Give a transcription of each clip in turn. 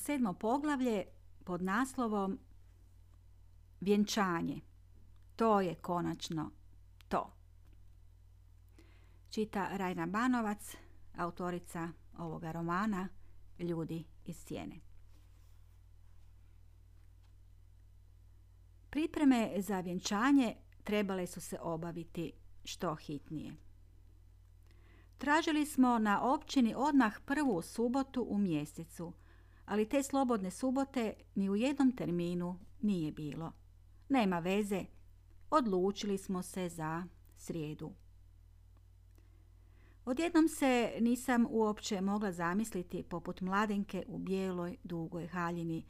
sedmo poglavlje pod naslovom Vjenčanje. To je konačno to. Čita Rajna Banovac, autorica ovoga romana Ljudi iz sjene. Pripreme za vjenčanje trebale su se obaviti što hitnije. Tražili smo na općini odmah prvu subotu u mjesecu, ali te slobodne subote ni u jednom terminu nije bilo. Nema veze, odlučili smo se za srijedu. Odjednom se nisam uopće mogla zamisliti poput mladenke u bijeloj dugoj haljini,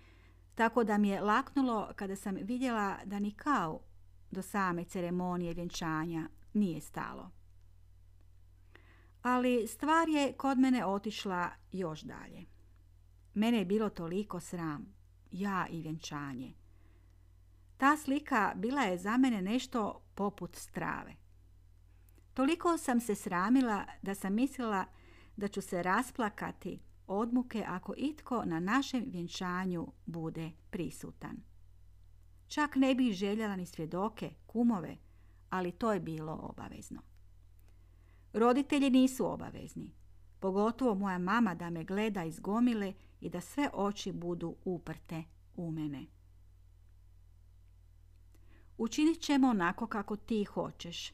tako da mi je laknulo kada sam vidjela da ni kao do same ceremonije vjenčanja nije stalo. Ali stvar je kod mene otišla još dalje. Mene je bilo toliko sram, ja i vjenčanje. Ta slika bila je za mene nešto poput strave. Toliko sam se sramila da sam mislila da ću se rasplakati od muke ako itko na našem vjenčanju bude prisutan. Čak ne bih željela ni svjedoke, kumove, ali to je bilo obavezno. Roditelji nisu obavezni, pogotovo moja mama da me gleda iz gomile i da sve oči budu uprte u mene. Učinit ćemo onako kako ti hoćeš.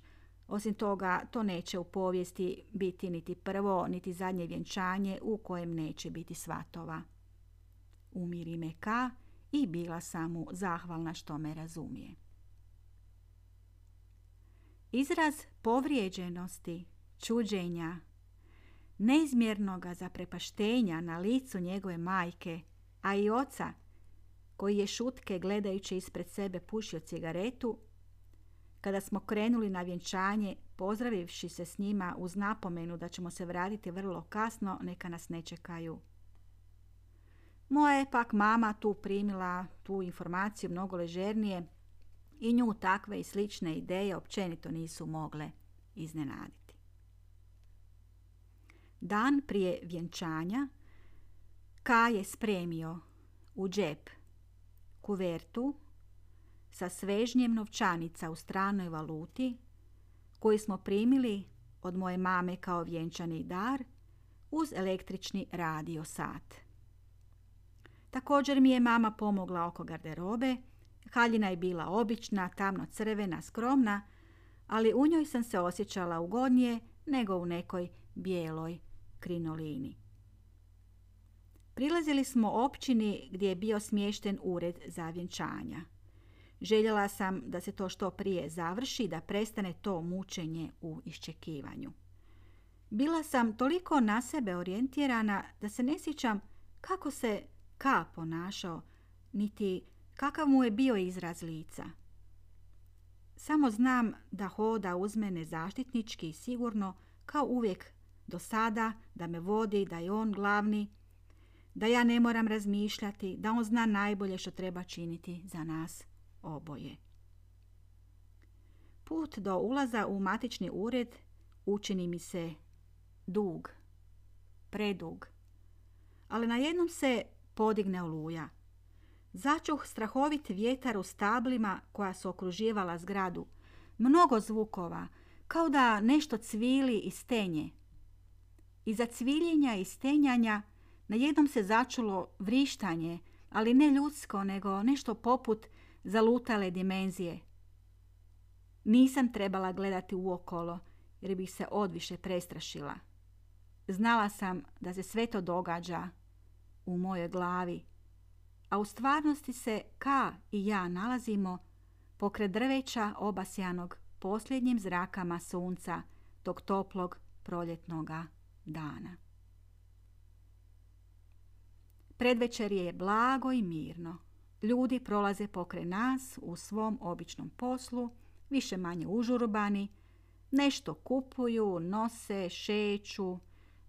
Osim toga, to neće u povijesti biti niti prvo, niti zadnje vjenčanje u kojem neće biti svatova. Umiri me ka i bila sam mu zahvalna što me razumije. Izraz povrijeđenosti, čuđenja, neizmjernoga zaprepaštenja na licu njegove majke, a i oca, koji je šutke gledajući ispred sebe pušio cigaretu, kada smo krenuli na vjenčanje, pozdravivši se s njima uz napomenu da ćemo se vratiti vrlo kasno, neka nas ne čekaju. Moja je pak mama tu primila tu informaciju mnogo ležernije i nju takve i slične ideje općenito nisu mogle iznenaditi. Dan prije vjenčanja Ka je spremio u džep kuvertu sa svežnjem novčanica u stranoj valuti koji smo primili od moje mame kao vjenčani dar uz električni radio sat. Također mi je mama pomogla oko garderobe. Haljina je bila obična, tamno crvena, skromna, ali u njoj sam se osjećala ugodnije nego u nekoj bijeloj krinolini. Prilazili smo općini gdje je bio smješten ured za vjenčanja. Željela sam da se to što prije završi, da prestane to mučenje u iščekivanju. Bila sam toliko na sebe orijentirana da se ne sjećam kako se Ka ponašao, niti kakav mu je bio izraz lica. Samo znam da hoda uz mene zaštitnički i sigurno, kao uvijek do sada, da me vodi, da je on glavni, da ja ne moram razmišljati, da on zna najbolje što treba činiti za nas oboje. Put do ulaza u matični ured učini mi se dug, predug, ali na jednom se podigne oluja. Začuh strahovit vjetar u stablima koja su okruživala zgradu. Mnogo zvukova, kao da nešto cvili i stenje. Iza cviljenja i stenjanja na jednom se začulo vrištanje, ali ne ljudsko, nego nešto poput zalutale dimenzije. Nisam trebala gledati u okolo, jer bih se odviše prestrašila. Znala sam da se sve to događa u mojoj glavi, a u stvarnosti se Ka i ja nalazimo pokred drveća obasjanog posljednjim zrakama sunca tog toplog proljetnoga dana. Predvečer je blago i mirno. Ljudi prolaze pokraj nas u svom običnom poslu, više manje užurbani, nešto kupuju, nose, šeću,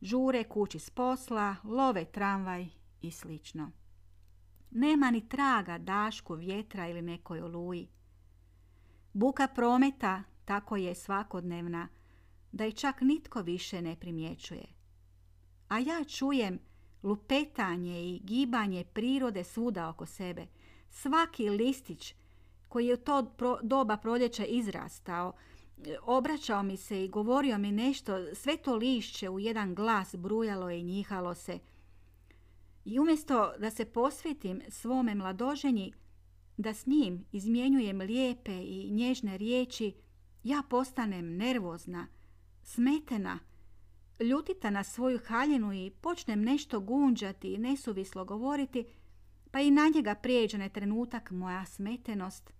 žure kući s posla, love tramvaj i slično. Nema ni traga dašku, vjetra ili nekoj oluji. Buka prometa tako je svakodnevna, da i čak nitko više ne primjećuje. A ja čujem lupetanje i gibanje prirode svuda oko sebe. Svaki listić koji je u to doba proljeća izrastao, obraćao mi se i govorio mi nešto, sve to lišće u jedan glas brujalo i njihalo se. I umjesto da se posvetim svome mladoženji, da s njim izmjenjujem lijepe i nježne riječi, ja postanem nervozna, smetena, ljutita na svoju haljinu i počnem nešto gunđati i nesuvislo govoriti, pa i na njega prijeđe trenutak moja smetenost,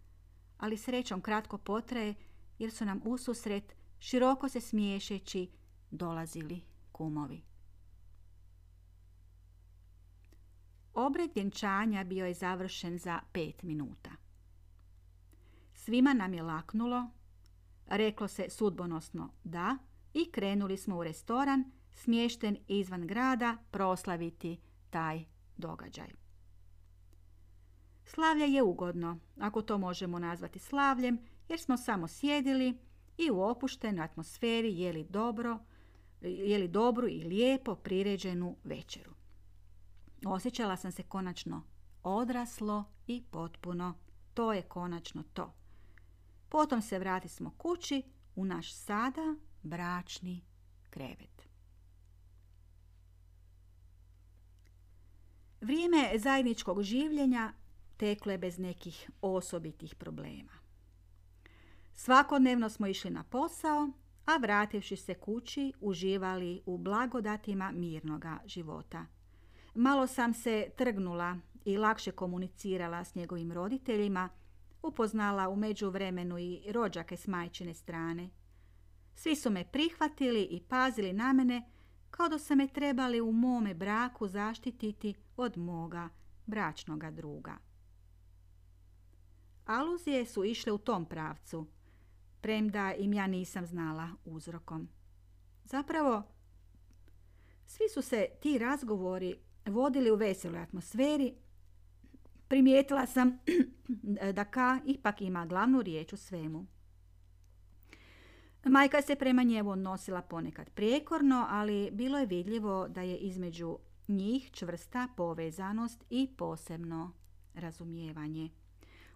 ali srećom kratko potraje jer su nam ususret, široko se smiješeći, dolazili kumovi. Obred vjenčanja bio je završen za pet minuta. Svima nam je laknulo, reklo se sudbonosno da i krenuli smo u restoran smješten izvan grada proslaviti taj događaj. Slavlje je ugodno, ako to možemo nazvati slavljem, jer smo samo sjedili i u opuštenoj atmosferi jeli dobro, jeli dobru i lijepo priređenu večeru. Osjećala sam se konačno odraslo i potpuno. To je konačno to. Potom se vrati smo kući u naš sada bračni krevet. Vrijeme zajedničkog življenja teklo je bez nekih osobitih problema. Svakodnevno smo išli na posao, a vrativši se kući uživali u blagodatima mirnoga života. Malo sam se trgnula i lakše komunicirala s njegovim roditeljima, upoznala u međuvremenu i rođake s majčine strane. Svi su me prihvatili i pazili na mene kao da se me trebali u mome braku zaštititi od moga bračnoga druga. Aluzije su išle u tom pravcu, premda im ja nisam znala uzrokom. Zapravo, svi su se ti razgovori vodili u veseloj atmosferi. Primijetila sam da Ka ipak ima glavnu riječ u svemu. Majka se prema njemu odnosila ponekad prijekorno, ali bilo je vidljivo da je između njih čvrsta povezanost i posebno razumijevanje.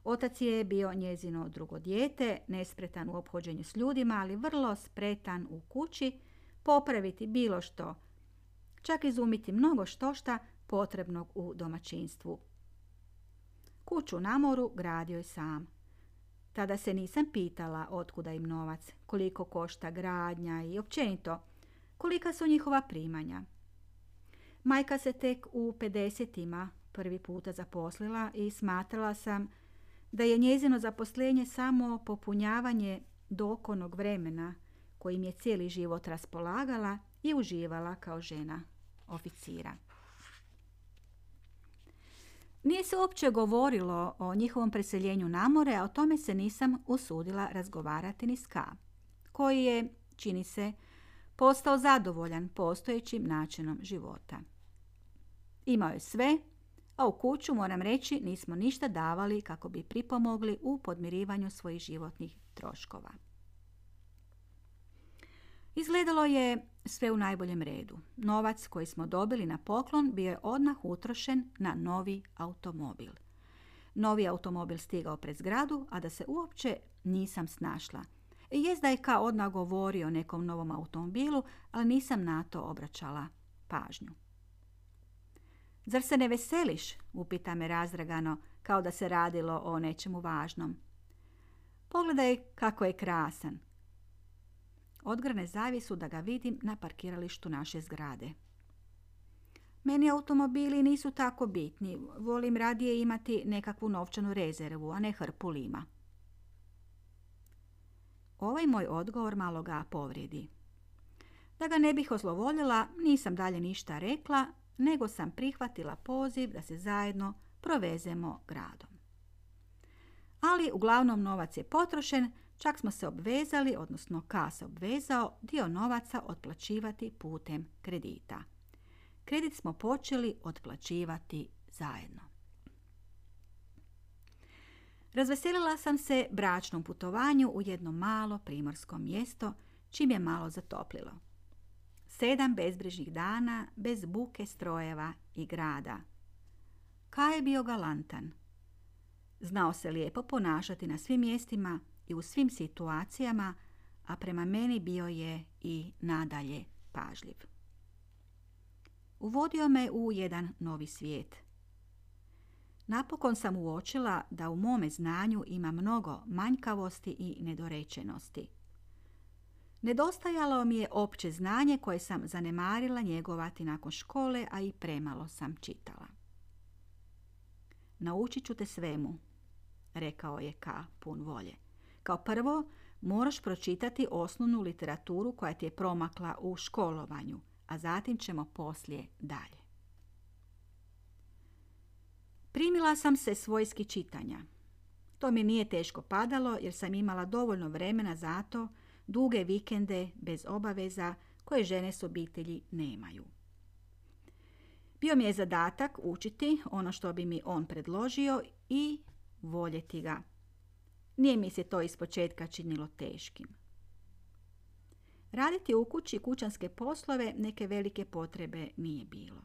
Otac je bio njezino drugo dijete, nespretan u obhođenju s ljudima, ali vrlo spretan u kući, popraviti bilo što, čak izumiti mnogo štošta potrebnog u domaćinstvu. Kuću na moru gradio je sam. Tada se nisam pitala otkuda im novac, koliko košta gradnja i općenito kolika su njihova primanja. Majka se tek u 50 prvi puta zaposlila i smatrala sam da je njezino zaposlenje samo popunjavanje dokonog vremena kojim je cijeli život raspolagala i uživala kao žena oficira. Nije se uopće govorilo o njihovom preseljenju na more, a o tome se nisam usudila razgovarati ni s Ka, koji je, čini se, postao zadovoljan postojećim načinom života. Imao je sve, a u kuću, moram reći, nismo ništa davali kako bi pripomogli u podmirivanju svojih životnih troškova. Izgledalo je sve u najboljem redu. Novac koji smo dobili na poklon bio je odmah utrošen na novi automobil. Novi automobil stigao pred zgradu, a da se uopće nisam snašla. Jest da je kao odmah govorio o nekom novom automobilu, ali nisam na to obraćala pažnju. Zar se ne veseliš? upita me razdragano, kao da se radilo o nečemu važnom. Pogledaj kako je krasan. Odgrane zavisu da ga vidim na parkiralištu naše zgrade. Meni automobili nisu tako bitni. Volim radije imati nekakvu novčanu rezervu, a ne hrpu lima. Ovaj moj odgovor malo ga povrijedi. Da ga ne bih ozlovoljila, nisam dalje ništa rekla, nego sam prihvatila poziv da se zajedno provezemo gradom. Ali uglavnom novac je potrošen, čak smo se obvezali, odnosno K se obvezao, dio novaca otplaćivati putem kredita. Kredit smo počeli otplaćivati zajedno. Razveselila sam se bračnom putovanju u jedno malo primorsko mjesto, čim je malo zatoplilo. Sedam bezbrižnih dana bez buke strojeva i grada. Kaj je bio galantan. Znao se lijepo ponašati na svim mjestima i u svim situacijama, a prema meni bio je i nadalje pažljiv. Uvodio me u jedan novi svijet. Napokon sam uočila da u mome znanju ima mnogo manjkavosti i nedorečenosti. Nedostajalo mi je opće znanje koje sam zanemarila njegovati nakon škole, a i premalo sam čitala. Naučit ću te svemu, rekao je K. pun volje. Kao prvo, moraš pročitati osnovnu literaturu koja ti je promakla u školovanju, a zatim ćemo poslije dalje. Primila sam se svojski čitanja. To mi nije teško padalo jer sam imala dovoljno vremena za to, duge vikende bez obaveza koje žene s obitelji nemaju. Bio mi je zadatak učiti ono što bi mi on predložio i voljeti ga. Nije mi se to ispočetka činilo teškim. Raditi u kući kućanske poslove neke velike potrebe nije bilo.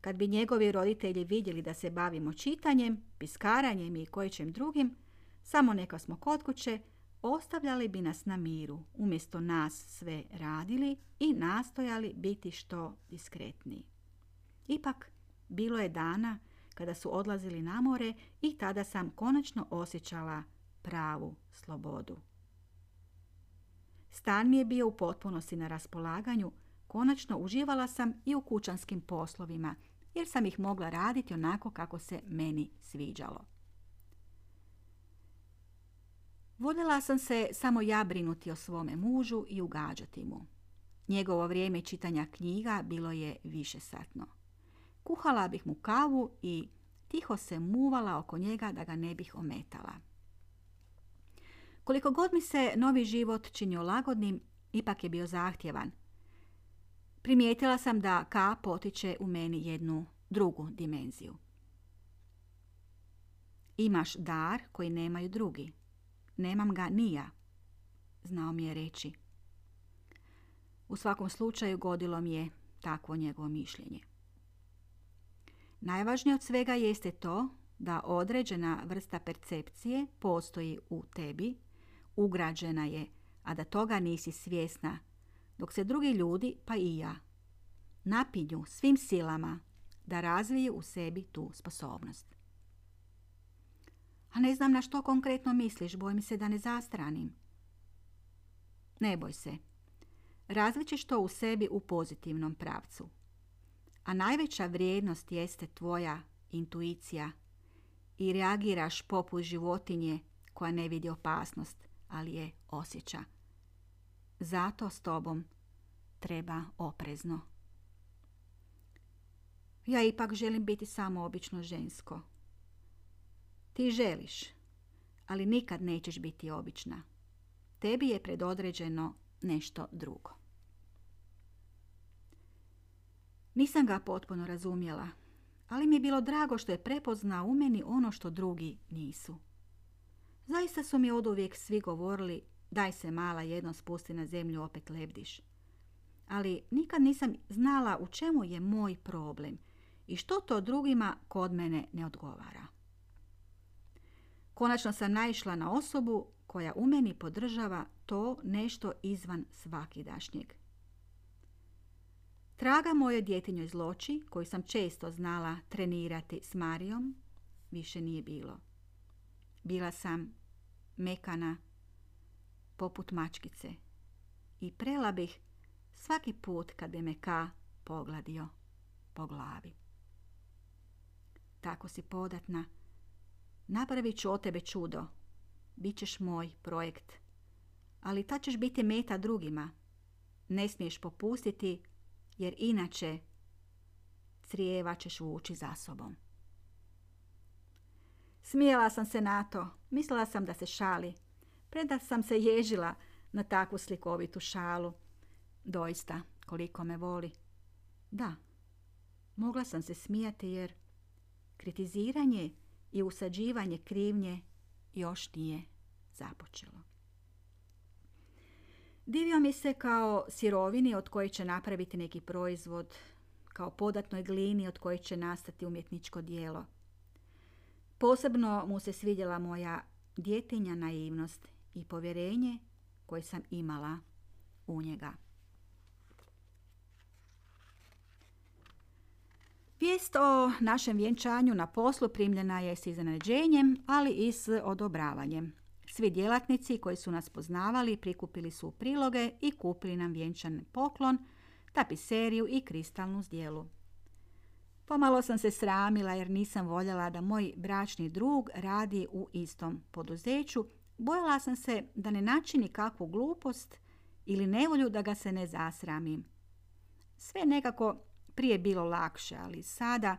Kad bi njegovi roditelji vidjeli da se bavimo čitanjem, piskaranjem i kojičem drugim, samo neka smo kod kuće, ostavljali bi nas na miru, umjesto nas sve radili i nastojali biti što diskretniji. Ipak, bilo je dana kada su odlazili na more i tada sam konačno osjećala pravu slobodu. Stan mi je bio u potpunosti na raspolaganju, konačno uživala sam i u kućanskim poslovima, jer sam ih mogla raditi onako kako se meni sviđalo. Voljela sam se samo ja brinuti o svome mužu i ugađati mu. Njegovo vrijeme čitanja knjiga bilo je višesatno. Kuhala bih mu kavu i tiho se muvala oko njega da ga ne bih ometala. Koliko god mi se novi život činio lagodnim, ipak je bio zahtjevan. Primijetila sam da K potiče u meni jednu drugu dimenziju. Imaš dar koji nemaju drugi. Nemam ga ni ja, znao mi je reći. U svakom slučaju godilo mi je takvo njegovo mišljenje. Najvažnije od svega jeste to da određena vrsta percepcije postoji u tebi, ugrađena je, a da toga nisi svjesna, dok se drugi ljudi, pa i ja, napinju svim silama da razviju u sebi tu sposobnost. A ne znam na što konkretno misliš, bojim se da ne zastranim. Ne boj se. Razvićeš to u sebi u pozitivnom pravcu. A najveća vrijednost jeste tvoja intuicija i reagiraš poput životinje koja ne vidi opasnost, ali je osjeća. Zato s tobom treba oprezno. Ja ipak želim biti samo obično žensko. Ti želiš, ali nikad nećeš biti obična. Tebi je predodređeno nešto drugo. Nisam ga potpuno razumjela, ali mi je bilo drago što je prepoznao u meni ono što drugi nisu. Zaista su mi uvijek svi govorili daj se mala jedno spusti na zemlju opet lebdiš. Ali nikad nisam znala u čemu je moj problem i što to drugima kod mene ne odgovara. Konačno sam naišla na osobu koja u meni podržava to nešto izvan svakidašnjeg. Traga moje djetinjoj zloči, koju sam često znala trenirati s Marijom, više nije bilo. Bila sam mekana, poput mačkice, i prela bih svaki put kad bi me ka pogladio po glavi. Tako si podatna. Napravit ću o tebe čudo. Bićeš moj projekt. Ali ta ćeš biti meta drugima. Ne smiješ popustiti jer inače crijeva ćeš vući za sobom. Smijela sam se na to. Mislila sam da se šali. Preda sam se ježila na takvu slikovitu šalu. Doista, koliko me voli. Da, mogla sam se smijati jer kritiziranje i usađivanje krivnje još nije započelo. Divio mi se kao sirovini od koje će napraviti neki proizvod, kao podatnoj glini od koje će nastati umjetničko dijelo. Posebno mu se svidjela moja djetinja naivnost i povjerenje koje sam imala u njega. Vijest o našem vjenčanju na poslu primljena je s iznenađenjem, ali i s odobravanjem. Svi djelatnici koji su nas poznavali prikupili su priloge i kupili nam vjenčan poklon, tapiseriju i kristalnu zdjelu. Pomalo sam se sramila jer nisam voljela da moj bračni drug radi u istom poduzeću. Bojala sam se da ne načini kakvu glupost ili nevolju da ga se ne zasramim. Sve nekako prije bilo lakše, ali sada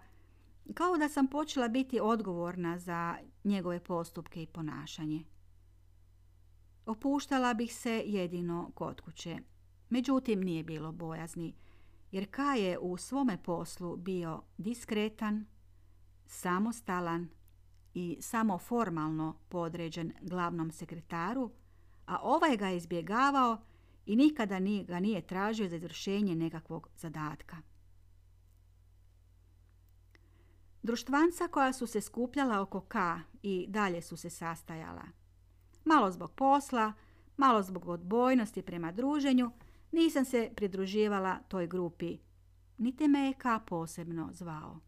kao da sam počela biti odgovorna za njegove postupke i ponašanje. Opuštala bih se jedino kod kuće. Međutim, nije bilo bojazni, jer Ka je u svome poslu bio diskretan, samostalan i samo formalno podređen glavnom sekretaru, a ovaj ga je izbjegavao i nikada ga nije tražio za izvršenje nekakvog zadatka. Društvanca koja su se skupljala oko K i dalje su se sastajala. Malo zbog posla, malo zbog odbojnosti prema druženju, nisam se pridruživala toj grupi, niti me je K posebno zvao.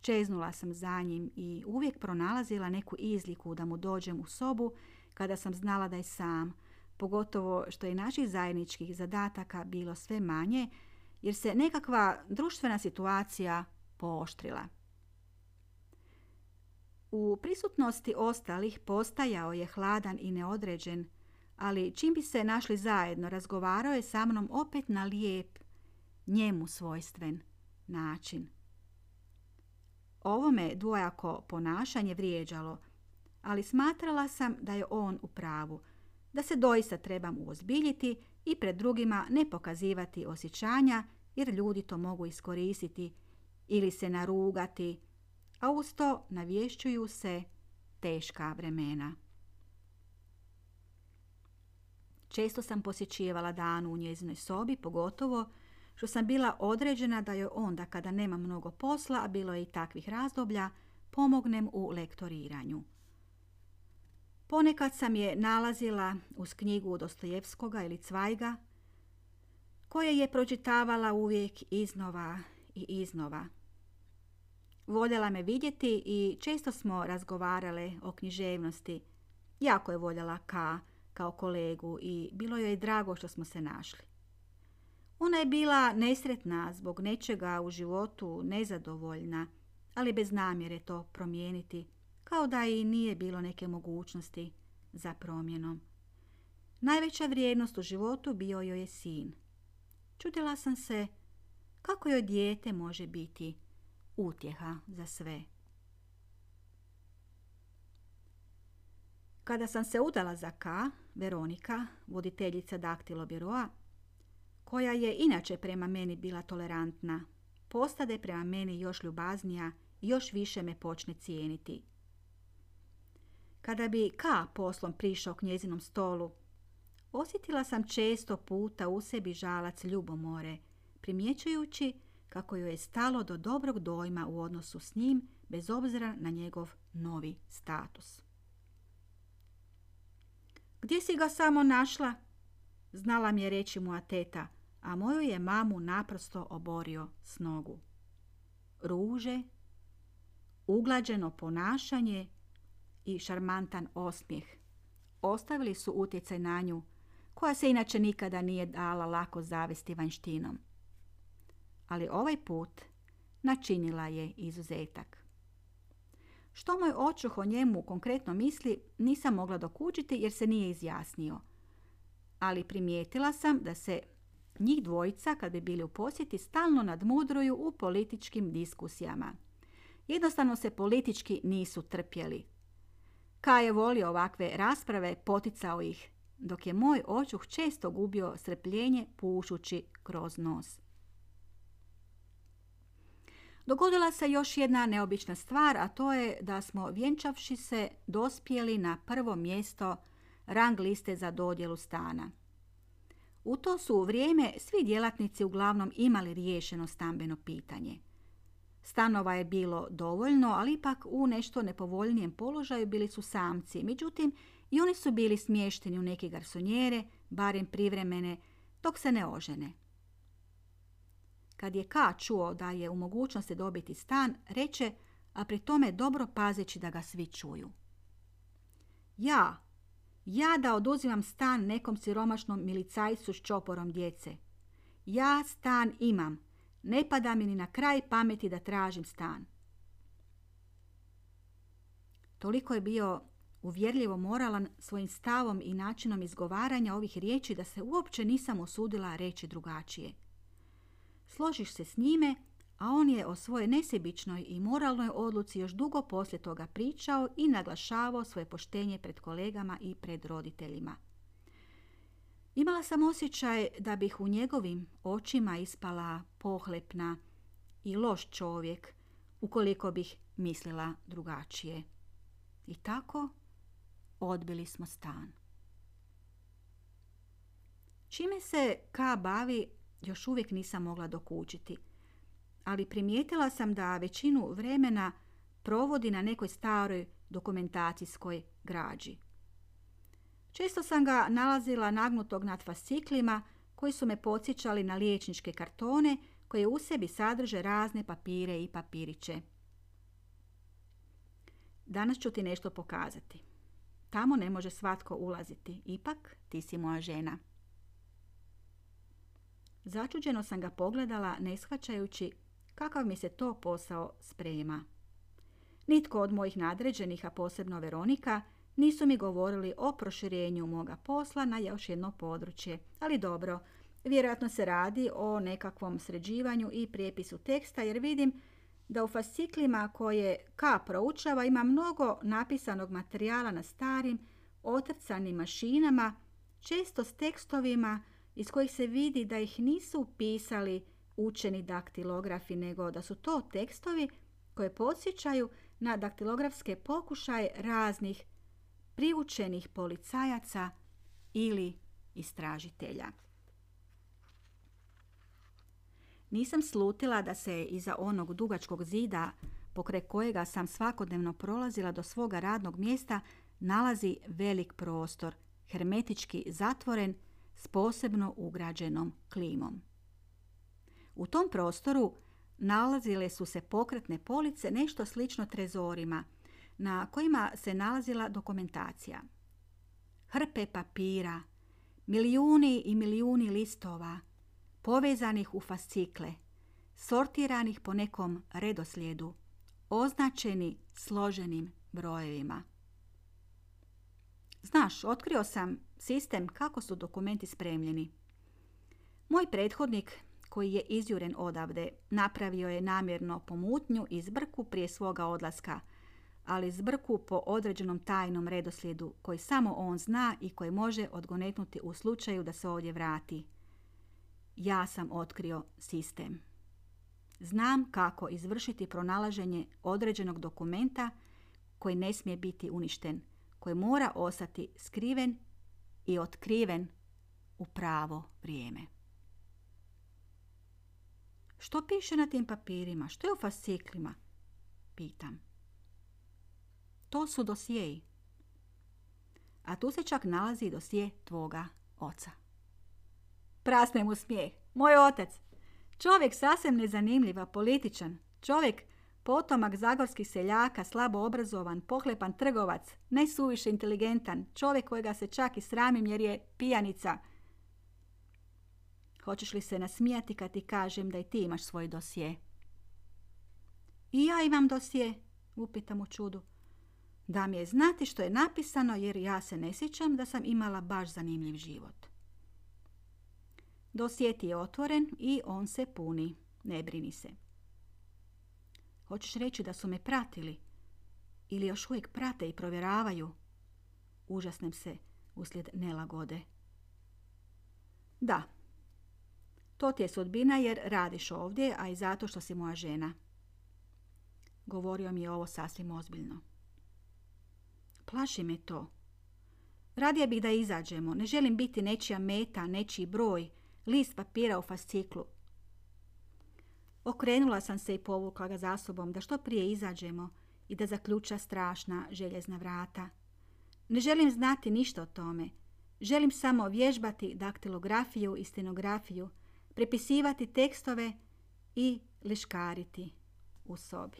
Čeznula sam za njim i uvijek pronalazila neku izliku da mu dođem u sobu kada sam znala da je sam, pogotovo što je naših zajedničkih zadataka bilo sve manje, jer se nekakva društvena situacija pooštrila. U prisutnosti ostalih postajao je hladan i neodređen, ali čim bi se našli zajedno, razgovarao je sa mnom opet na lijep, njemu svojstven način. Ovo me dvojako ponašanje vrijeđalo, ali smatrala sam da je on u pravu, da se doista trebam uozbiljiti i pred drugima ne pokazivati osjećanja, jer ljudi to mogu iskoristiti ili se narugati, a uz to navješćuju se teška vremena. Često sam posjećivala danu u njezinoj sobi, pogotovo što sam bila određena da joj onda, kada nema mnogo posla, a bilo je i takvih razdoblja, pomognem u lektoriranju. Ponekad sam je nalazila uz knjigu Dostojevskoga ili Cvajga, koje je pročitavala uvijek iznova i iznova. Voljela me vidjeti i često smo razgovarale o književnosti. Jako je voljela Ka kao kolegu i bilo joj drago što smo se našli. Ona je bila nesretna zbog nečega u životu, nezadovoljna, ali bez namjere to promijeniti, kao da i nije bilo neke mogućnosti za promjenom. Najveća vrijednost u životu bio joj je sin. Čudila sam se kako joj dijete može biti utjeha za sve. Kada sam se udala za K, Veronika, voditeljica daktilobiroa, koja je inače prema meni bila tolerantna, postade prema meni još ljubaznija i još više me počne cijeniti. Kada bi K poslom prišao k njezinom stolu, osjetila sam često puta u sebi žalac ljubomore, primjećujući kako joj je stalo do dobrog dojma u odnosu s njim, bez obzira na njegov novi status. Gdje si ga samo našla? Znala mi je reći mu teta, a moju je mamu naprosto oborio s nogu. Ruže, uglađeno ponašanje i šarmantan osmijeh ostavili su utjecaj na nju, koja se inače nikada nije dala lako zavesti vanštinom ali ovaj put načinila je izuzetak. Što moj očuh o njemu konkretno misli nisam mogla dokučiti jer se nije izjasnio. Ali primijetila sam da se njih dvojica kad bi bili u posjeti stalno nadmudruju u političkim diskusijama. Jednostavno se politički nisu trpjeli. Kaj je volio ovakve rasprave, poticao ih, dok je moj očuh često gubio strpljenje pušući kroz nos. Dogodila se još jedna neobična stvar, a to je da smo vjenčavši se dospjeli na prvo mjesto rang liste za dodjelu stana. U to su u vrijeme svi djelatnici uglavnom imali riješeno stambeno pitanje. Stanova je bilo dovoljno, ali ipak u nešto nepovoljnijem položaju bili su samci. Međutim, i oni su bili smješteni u neke garsonjere, barem privremene, dok se ne ožene. Kad je Ka čuo da je u mogućnosti dobiti stan, reče, a pri tome dobro pazeći da ga svi čuju. Ja, ja da oduzimam stan nekom siromašnom milicajcu s čoporom djece. Ja stan imam. Ne pada mi ni na kraj pameti da tražim stan. Toliko je bio uvjerljivo moralan svojim stavom i načinom izgovaranja ovih riječi da se uopće nisam usudila reći drugačije. Složiš se s njime, a on je o svojoj nesebičnoj i moralnoj odluci još dugo poslije toga pričao i naglašavao svoje poštenje pred kolegama i pred roditeljima. Imala sam osjećaj da bih u njegovim očima ispala pohlepna i loš čovjek ukoliko bih mislila drugačije. I tako odbili smo stan. Čime se Ka bavi, još uvijek nisam mogla dokučiti. Ali primijetila sam da većinu vremena provodi na nekoj staroj dokumentacijskoj građi. Često sam ga nalazila nagnutog nad fasciklima koji su me podsjećali na liječničke kartone koje u sebi sadrže razne papire i papiriće. Danas ću ti nešto pokazati. Tamo ne može svatko ulaziti. Ipak, ti si moja žena. Začuđeno sam ga pogledala, ne shvaćajući kakav mi se to posao sprema. Nitko od mojih nadređenih, a posebno Veronika, nisu mi govorili o proširenju moga posla na još jedno područje. Ali dobro, vjerojatno se radi o nekakvom sređivanju i prijepisu teksta, jer vidim da u fasciklima koje K proučava ima mnogo napisanog materijala na starim, otrcanim mašinama, često s tekstovima iz kojih se vidi da ih nisu pisali učeni daktilografi, nego da su to tekstovi koje podsjećaju na daktilografske pokušaje raznih priučenih policajaca ili istražitelja. Nisam slutila da se iza onog dugačkog zida pokraj kojega sam svakodnevno prolazila do svoga radnog mjesta nalazi velik prostor, hermetički zatvoren s posebno ugrađenom klimom. U tom prostoru nalazile su se pokretne police nešto slično trezorima, na kojima se nalazila dokumentacija. Hrpe papira, milijuni i milijuni listova, povezanih u fascikle, sortiranih po nekom redoslijedu, označeni složenim brojevima. Znaš, otkrio sam sistem kako su dokumenti spremljeni. Moj prethodnik, koji je izjuren odavde, napravio je namjerno pomutnju i zbrku prije svoga odlaska, ali zbrku po određenom tajnom redoslijedu koji samo on zna i koji može odgonetnuti u slučaju da se ovdje vrati. Ja sam otkrio sistem. Znam kako izvršiti pronalaženje određenog dokumenta koji ne smije biti uništen, koji mora ostati skriven i otkriven u pravo vrijeme. Što piše na tim papirima? Što je u fasciklima? Pitam. To su dosjeji. A tu se čak nalazi dosje tvoga oca. Prasne mu smijeh. Moj otac. Čovjek sasvim nezanimljiva, političan. Čovjek potomak zagorskih seljaka, slabo obrazovan, pohlepan trgovac, ne suviše inteligentan, čovjek kojega se čak i sramim jer je pijanica. Hoćeš li se nasmijati kad ti kažem da i ti imaš svoj dosje? I ja imam dosje, upitam u čudu. Da mi je znati što je napisano jer ja se ne sjećam da sam imala baš zanimljiv život. Dosjet je otvoren i on se puni. Ne brini se. Hoćeš reći da su me pratili? Ili još uvijek prate i provjeravaju? Užasnem se uslijed nelagode. Da. To ti je sudbina jer radiš ovdje, a i zato što si moja žena. Govorio mi je ovo sasvim ozbiljno. Plaši me to. Radije bih da izađemo. Ne želim biti nečija meta, nečiji broj, list papira u fasciklu. Okrenula sam se i povukla ga za sobom da što prije izađemo i da zaključa strašna željezna vrata. Ne želim znati ništa o tome. Želim samo vježbati daktilografiju i stenografiju, prepisivati tekstove i liškariti u sobi.